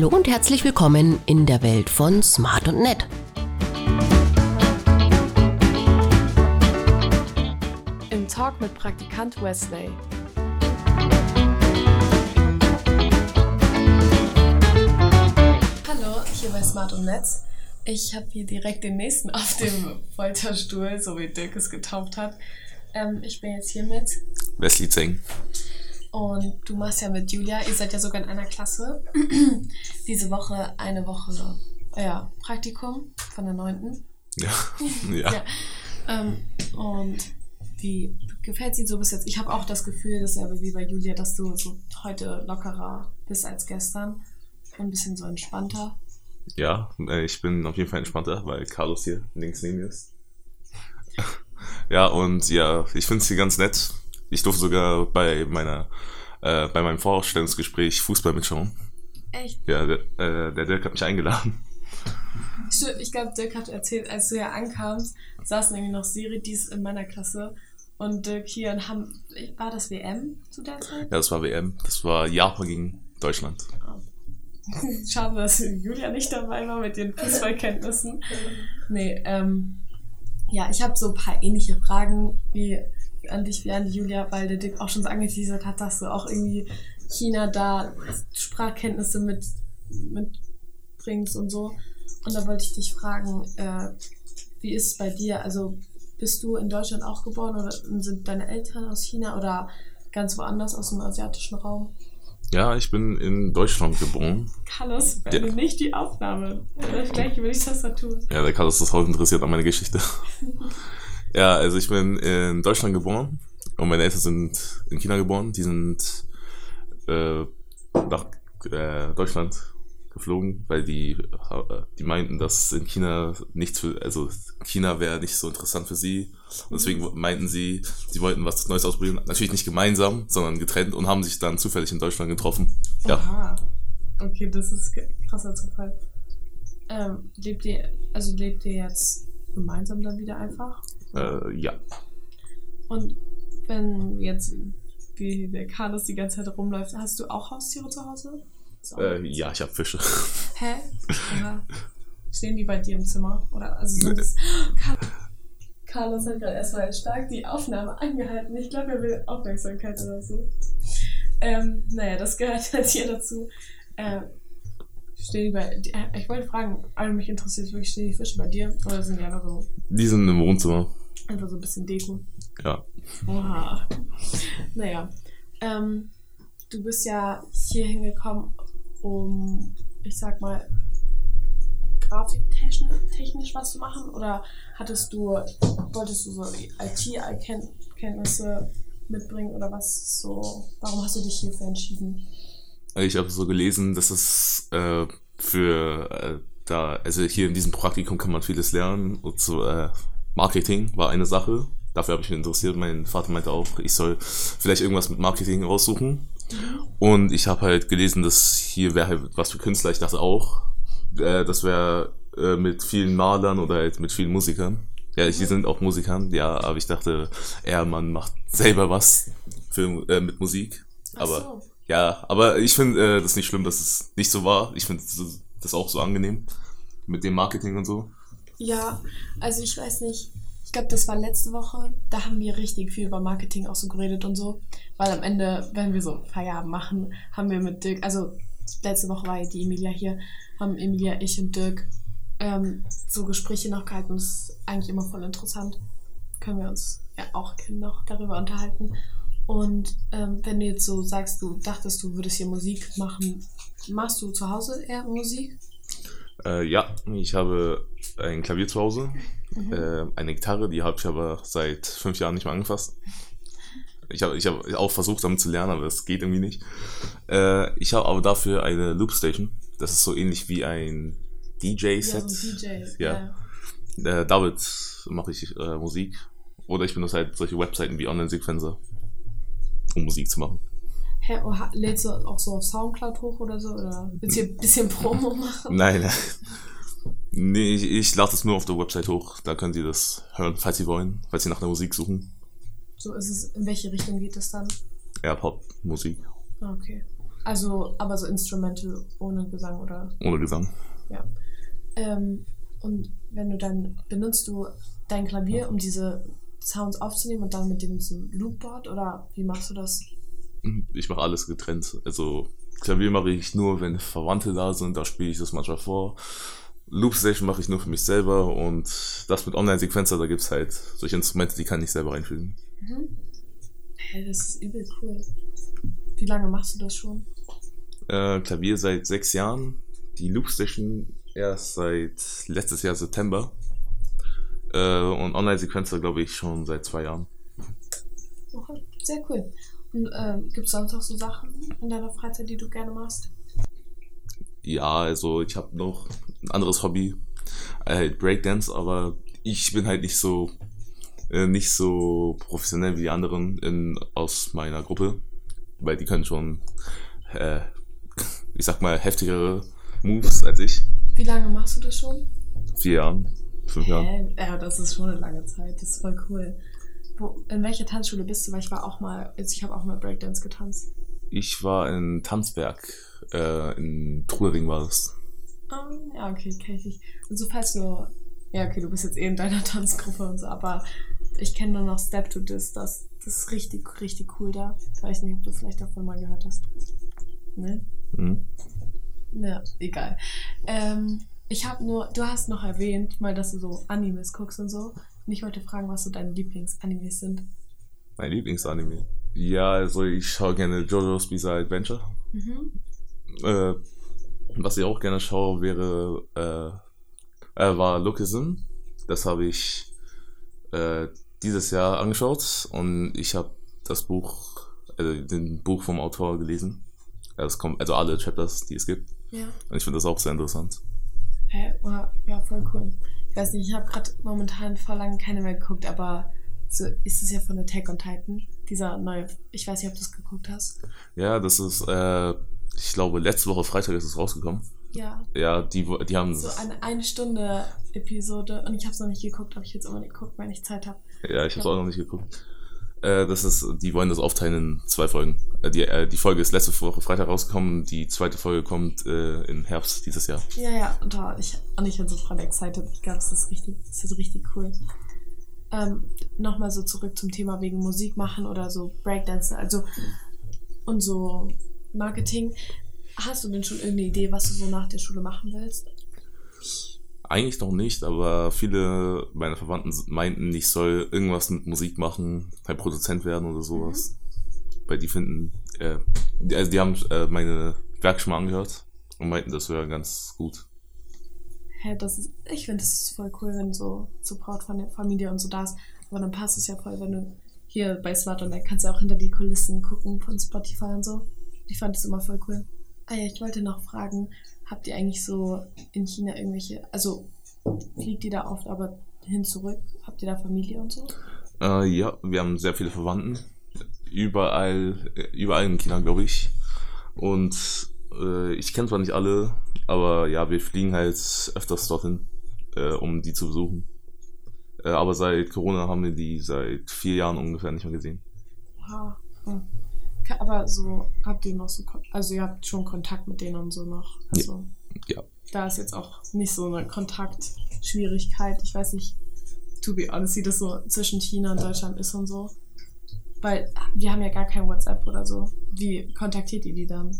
Hallo und herzlich willkommen in der Welt von Smart und Nett. Im Talk mit Praktikant Wesley. Hallo, hier bei Smart und Netz. Ich habe hier direkt den nächsten auf dem Folterstuhl, so wie Dirk es getauft hat. Ähm, ich bin jetzt hier mit Wesley Zeng. Und du machst ja mit Julia, ihr seid ja sogar in einer Klasse. Diese Woche eine Woche ja, Praktikum von der 9. Ja. ja. Ja. Ähm, und wie gefällt sie so bis jetzt? Ich habe auch das Gefühl, dasselbe wie bei Julia, dass du so heute lockerer bist als gestern. Und ein bisschen so entspannter. Ja, äh, ich bin auf jeden Fall entspannter, weil Carlos hier links neben mir ist. ja, und ja, ich finde sie ganz nett. Ich durfte sogar bei meiner, äh, bei meinem Vorstellungsgespräch Fußball mitschauen. Echt? Ja, der, äh, der Dirk hat mich eingeladen. Stimmt, ich glaube, Dirk hat erzählt, als du hier ankamst, saßen irgendwie noch Siri, die ist in meiner Klasse. Und Dirk hier und haben. War das WM zu der Zeit? Ja, das war WM. Das war Japan gegen Deutschland. Schade, dass Julia nicht dabei war mit ihren Fußballkenntnissen. Nee, ähm, ja, ich habe so ein paar ähnliche Fragen wie an dich, wie an Julia, weil der Dick auch schon so angeteasert hat, dass du auch irgendwie China da Sprachkenntnisse mit, mitbringst und so. Und da wollte ich dich fragen, äh, wie ist es bei dir? Also bist du in Deutschland auch geboren oder sind deine Eltern aus China oder ganz woanders aus dem asiatischen Raum? Ja, ich bin in Deutschland geboren. Carlos, beende nicht die Aufnahme. Läuft gleich über die Tastatur. Ja, der Carlos ist heute interessiert an meine Geschichte. ja, also ich bin in Deutschland geboren und meine Eltern sind in China geboren. Die sind äh, nach äh, Deutschland geflogen, weil die, äh, die meinten, dass in China nichts für, also China wäre nicht so interessant für sie. Und deswegen meinten sie, sie wollten was Neues ausprobieren. Natürlich nicht gemeinsam, sondern getrennt und haben sich dann zufällig in Deutschland getroffen. Ja. Aha. Okay, das ist krasser Zufall. Ähm, lebt ihr, also lebt ihr jetzt gemeinsam dann wieder einfach? Äh, ja. Und wenn jetzt wie der Carlos die ganze Zeit rumläuft, hast du auch Haustiere zu Hause? Äh, ja, ich habe Fische. Hä? Ja. Stehen die bei dir im Zimmer? Oder also sind. Carl- Carlos hat gerade erstmal stark die Aufnahme angehalten. Ich glaube, er will Aufmerksamkeit oder so. Ähm, naja, das gehört halt hier dazu. Äh, stehen die bei die, äh, Ich wollte fragen, also mich interessiert wirklich, stehen die Fische bei dir? Oder sind die einfach so, Die sind im Wohnzimmer. Einfach so ein bisschen Deko? Ja. Oha. Naja. Ähm, du bist ja hier hingekommen, um, ich sag mal, grafiktechnisch technisch was zu machen? Oder hattest du, wolltest du so IT-Kenntnisse mitbringen oder was so? Warum hast du dich hierfür entschieden? Ich habe so gelesen, dass es äh, für äh, da, also hier in diesem Praktikum kann man vieles lernen. Und so äh, Marketing war eine Sache. Dafür habe ich mich interessiert. Mein Vater meinte auch, ich soll vielleicht irgendwas mit Marketing raussuchen. Und ich habe halt gelesen, dass hier wäre halt was für Künstler. Ich dachte auch, äh, das wäre äh, mit vielen Malern oder halt mit vielen Musikern. Ja, hier sind auch Musikern, ja, aber ich dachte eher, man macht selber was für, äh, mit Musik. Aber so. ja, aber ich finde äh, das nicht schlimm, dass es nicht so war. Ich finde das auch so angenehm mit dem Marketing und so. Ja, also ich weiß nicht. Ich glaube, das war letzte Woche. Da haben wir richtig viel über Marketing auch so geredet und so. Weil am Ende, wenn wir so Feierabend machen, haben wir mit Dirk, also letzte Woche war ja die Emilia hier, haben Emilia, ich und Dirk ähm, so Gespräche noch gehalten. Das ist eigentlich immer voll interessant. Können wir uns ja auch noch darüber unterhalten. Und ähm, wenn du jetzt so sagst, du dachtest, du würdest hier Musik machen, machst du zu Hause eher Musik? Äh, ja, ich habe ein Klavier zu Hause, Mhm. äh, eine Gitarre, die habe ich aber seit fünf Jahren nicht mehr angefasst. Ich habe ich hab auch versucht, damit zu lernen, aber es geht irgendwie nicht. Äh, ich habe aber dafür eine Loopstation. Das ist so ähnlich wie ein DJ-Set. Ja, so DJ. Ja. Äh, damit mache ich äh, Musik. Oder ich benutze halt solche Webseiten wie Online-Sequencer, um Musik zu machen. Hä, oh, lädst du auch so auf Soundcloud hoch oder so? Oder willst du ein bisschen Promo machen? Nein, nein. Nee, ich, ich lade das nur auf der Website hoch. Da könnt ihr das hören, falls ihr wollen, falls ihr nach einer Musik suchen. So ist es, in welche Richtung geht es dann? Ja, Pop-Musik. Ah, Okay. Also, aber so Instrumental ohne Gesang oder? Ohne Gesang. Ja. Ähm, und wenn du dann, benutzt du dein Klavier, um diese Sounds aufzunehmen und dann mit dem Loopboard oder wie machst du das? Ich mache alles getrennt. Also Klavier mache ich nur, wenn Verwandte da sind, da spiele ich das manchmal vor. Loop Station mache ich nur für mich selber und das mit Online-Sequenzer, da gibt es halt solche Instrumente, die kann ich selber einfügen. Mhm. Hey, das ist übel cool. Wie lange machst du das schon? Äh, Klavier seit sechs Jahren, die Loop Station erst seit letztes Jahr September äh, und Online-Sequenzer glaube ich schon seit zwei Jahren. Okay, sehr cool. Und ähm, gibt es sonst noch so Sachen in deiner Freizeit, die du gerne machst? Ja, also ich habe noch ein anderes Hobby, halt Breakdance, aber ich bin halt nicht so äh, nicht so professionell wie die anderen in, aus meiner Gruppe, weil die können schon, äh, ich sag mal, heftigere Moves als ich. Wie lange machst du das schon? Vier Jahren, fünf. Hä? Ja, das ist schon eine lange Zeit. Das ist voll cool. Wo, in welcher Tanzschule bist du? Weil ich war auch mal, also ich habe auch mal Breakdance getanzt. Ich war in Tanzberg, äh, in Trudering war das. Ah, ja, okay, kenn ich nicht. Und so falls du, ja, okay, du bist jetzt eh in deiner Tanzgruppe und so, aber ich kenne nur noch Step to This, das, das ist richtig, richtig cool da. Ich weiß nicht, ob du vielleicht davon mal gehört hast. Ne? Mhm. Ja, egal. Ähm, ich habe nur, du hast noch erwähnt, mal, dass du so Animes guckst und so. Und ich wollte fragen, was so deine Lieblingsanimes sind. Mein Lieblingsanime. Ja, also ich schaue gerne JoJo's Bizarre Adventure. Mhm. Äh, was ich auch gerne schaue, wäre, äh, äh, war Lookism. Das habe ich äh, dieses Jahr angeschaut und ich habe das Buch, also den Buch vom Autor gelesen. Das kommt, also alle Chapters, die es gibt. Ja. Und ich finde das auch sehr interessant. Ja, voll cool. Ich weiß nicht, ich habe gerade momentan vor lang keine mehr geguckt, aber so ist es ja von Attack on Titan. Dieser neue, ich weiß nicht, ob du es geguckt hast. Ja, das ist, äh, ich glaube, letzte Woche Freitag ist es rausgekommen. Ja, Ja, die, die haben, so eine eine Stunde Episode und ich habe es noch nicht geguckt, aber ich jetzt unbedingt gucken, wenn ich Zeit habe. ja, ich habe es auch noch nicht geguckt. Äh, das ist, die wollen das aufteilen in zwei Folgen. Äh, die, äh, die Folge ist letzte Woche Freitag rausgekommen, die zweite Folge kommt äh, im Herbst dieses Jahr. Ja, ja, und, da, ich, und ich bin so voll excited. Ich glaube, es ist richtig, es ist richtig cool. Ähm, Nochmal so zurück zum Thema wegen Musik machen oder so Breakdance, also und so Marketing. Hast du denn schon irgendeine Idee, was du so nach der Schule machen willst? Eigentlich noch nicht, aber viele meiner Verwandten meinten, ich soll irgendwas mit Musik machen, halt Produzent werden oder sowas. Weil die finden, äh, die, also die haben äh, meine Werke schon mal angehört und meinten, das wäre ganz gut. Hä, das ist, ich finde, das ist voll cool, wenn so Support von der Familie und so da ist. Aber dann passt es ja voll, wenn du hier bei Smart und da kannst du auch hinter die Kulissen gucken von Spotify und so. Ich fand das immer voll cool. Ah ja, ich wollte noch fragen, habt ihr eigentlich so in China irgendwelche, also fliegt ihr da oft aber hin zurück? Habt ihr da Familie und so? Äh, ja, wir haben sehr viele Verwandten. Überall, äh, überall in China, glaube ich. Und äh, ich kenne zwar nicht alle, aber ja, wir fliegen halt öfters dorthin, äh, um die zu besuchen. Äh, aber seit Corona haben wir die seit vier Jahren ungefähr nicht mehr gesehen. Wow. Hm. Aber so habt ihr noch so, also ihr habt schon Kontakt mit denen und so noch. Also, Ja. Da ist jetzt auch nicht so eine Kontaktschwierigkeit. Ich weiß nicht, to be honest, wie das so zwischen China und Deutschland ist und so. Weil wir haben ja gar kein WhatsApp oder so. Wie kontaktiert ihr die dann?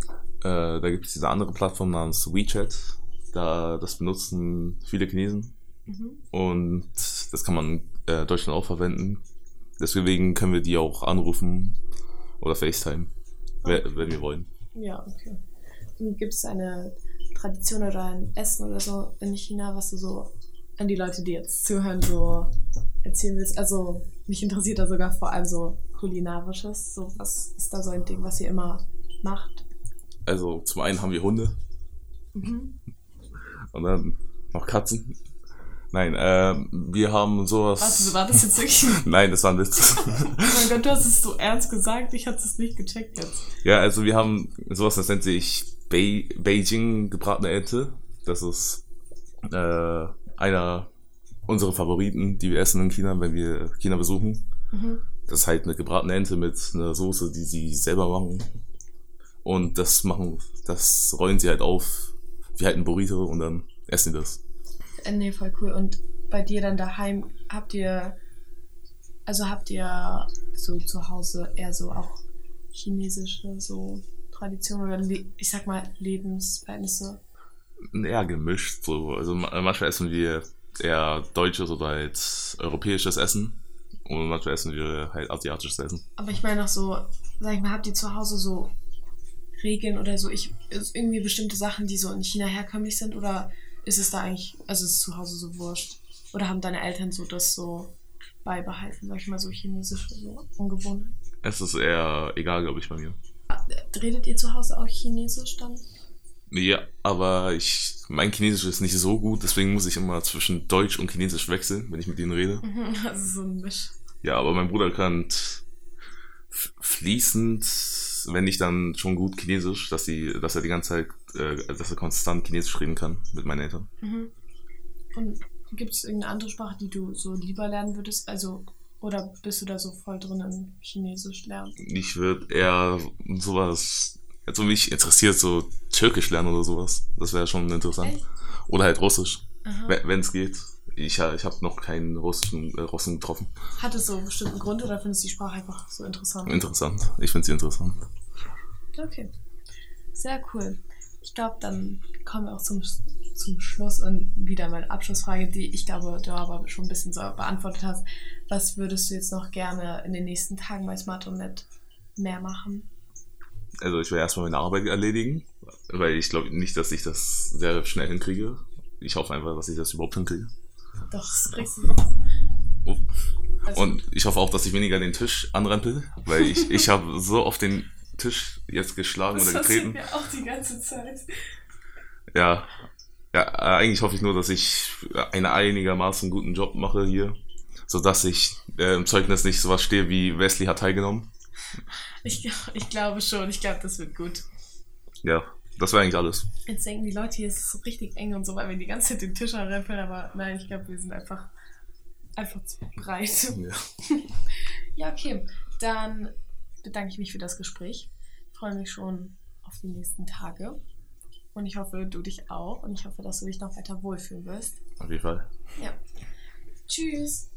Äh, da gibt es diese andere Plattform namens WeChat. Da, das benutzen viele Chinesen. Mhm. Und das kann man äh, Deutschland auch verwenden. Deswegen können wir die auch anrufen oder FaceTime, we- wenn wir wollen. Ja, okay. Und gibt es eine Tradition oder ein Essen oder so in China, was du so an die Leute, die jetzt zuhören, so erzählen willst? Also, mich interessiert da sogar vor allem so kulinarisches. So, was ist da so ein Ding, was ihr immer macht? Also zum einen haben wir Hunde Mhm. und dann noch Katzen. Nein, äh, wir haben sowas. Warte, war das jetzt wirklich? Nein, das war ein Witz. Oh mein Gott, du hast es so ernst gesagt, ich hatte es nicht gecheckt jetzt. ja, also wir haben sowas, das nennt sich Bei Beijing gebratene Ente. Das ist äh, einer unserer Favoriten, die wir essen in China, wenn wir China besuchen. Mhm. Das ist halt eine gebratene Ente mit einer Soße, die sie selber machen. Und das machen, das rollen sie halt auf, wie halt ein Burrito und dann essen die das. Äh, nee, voll cool. Und bei dir dann daheim habt ihr, also habt ihr so zu Hause eher so auch chinesische so Traditionen oder le ich sag mal Lebensverhältnisse? Eher gemischt, so. Also ma- manchmal essen wir eher deutsches oder halt europäisches Essen. Und manchmal essen wir halt asiatisches Essen. Aber ich meine auch so, sag ich mal, habt ihr zu Hause so Regeln oder so, ich, ist irgendwie bestimmte Sachen, die so in China herkömmlich sind oder ist es da eigentlich, also ist es zu Hause so wurscht? Oder haben deine Eltern so das so beibehalten, sag ich mal, so chinesische so Angewohnheiten? Es ist eher egal, glaube ich, bei mir. Redet ihr zu Hause auch Chinesisch dann? Ja, aber ich, mein Chinesisch ist nicht so gut, deswegen muss ich immer zwischen Deutsch und Chinesisch wechseln, wenn ich mit ihnen rede. Also so ein Misch. Ja, aber mein Bruder kann f- wenn nicht dann schon gut Chinesisch, dass sie, dass er die ganze Zeit, äh, dass er konstant Chinesisch reden kann mit meinen Eltern. Mhm. Und gibt es irgendeine andere Sprache, die du so lieber lernen würdest? Also, oder bist du da so voll drin in Chinesisch lernen? Ich würde eher sowas, also mich interessiert so Türkisch lernen oder sowas. Das wäre schon interessant. Echt? Oder halt Russisch, wenn es geht. Ich, ich habe noch keinen russischen äh, Russen getroffen. Hat es so einen bestimmten Grund oder findest du die Sprache einfach so interessant? Interessant. Ich finde sie interessant. Okay. Sehr cool. Ich glaube, dann kommen wir auch zum, zum Schluss und wieder meine Abschlussfrage, die ich glaube, du aber schon ein bisschen so beantwortet hast. Was würdest du jetzt noch gerne in den nächsten Tagen bei Smart und Net mehr machen? Also ich will erstmal meine Arbeit erledigen, weil ich glaube nicht, dass ich das sehr schnell hinkriege. Ich hoffe einfach, dass ich das überhaupt hinkriege. Doch, das du. Oh. Also, Und ich hoffe auch, dass ich weniger den Tisch anrempel, weil ich, ich habe so auf den Tisch jetzt geschlagen das oder getreten. mir auch die ganze Zeit. Ja. Ja, äh, eigentlich hoffe ich nur, dass ich einen einigermaßen guten Job mache hier, sodass ich äh, im Zeugnis nicht sowas stehe wie Wesley hat teilgenommen. Ich, ich glaube schon, ich glaube, das wird gut. Ja, das wäre eigentlich alles. Jetzt denken die Leute, hier ist es so richtig eng und so, weil wir die ganze Zeit den Tisch anrempeln, aber nein, ich glaube, wir sind einfach, einfach zu breit. Ja. Ja, okay. Dann bedanke ich mich für das Gespräch. Freue mich schon auf die nächsten Tage. Und ich hoffe, du dich auch. Und ich hoffe, dass du dich noch weiter wohlfühlen wirst. Auf jeden Fall. Ja. Tschüss.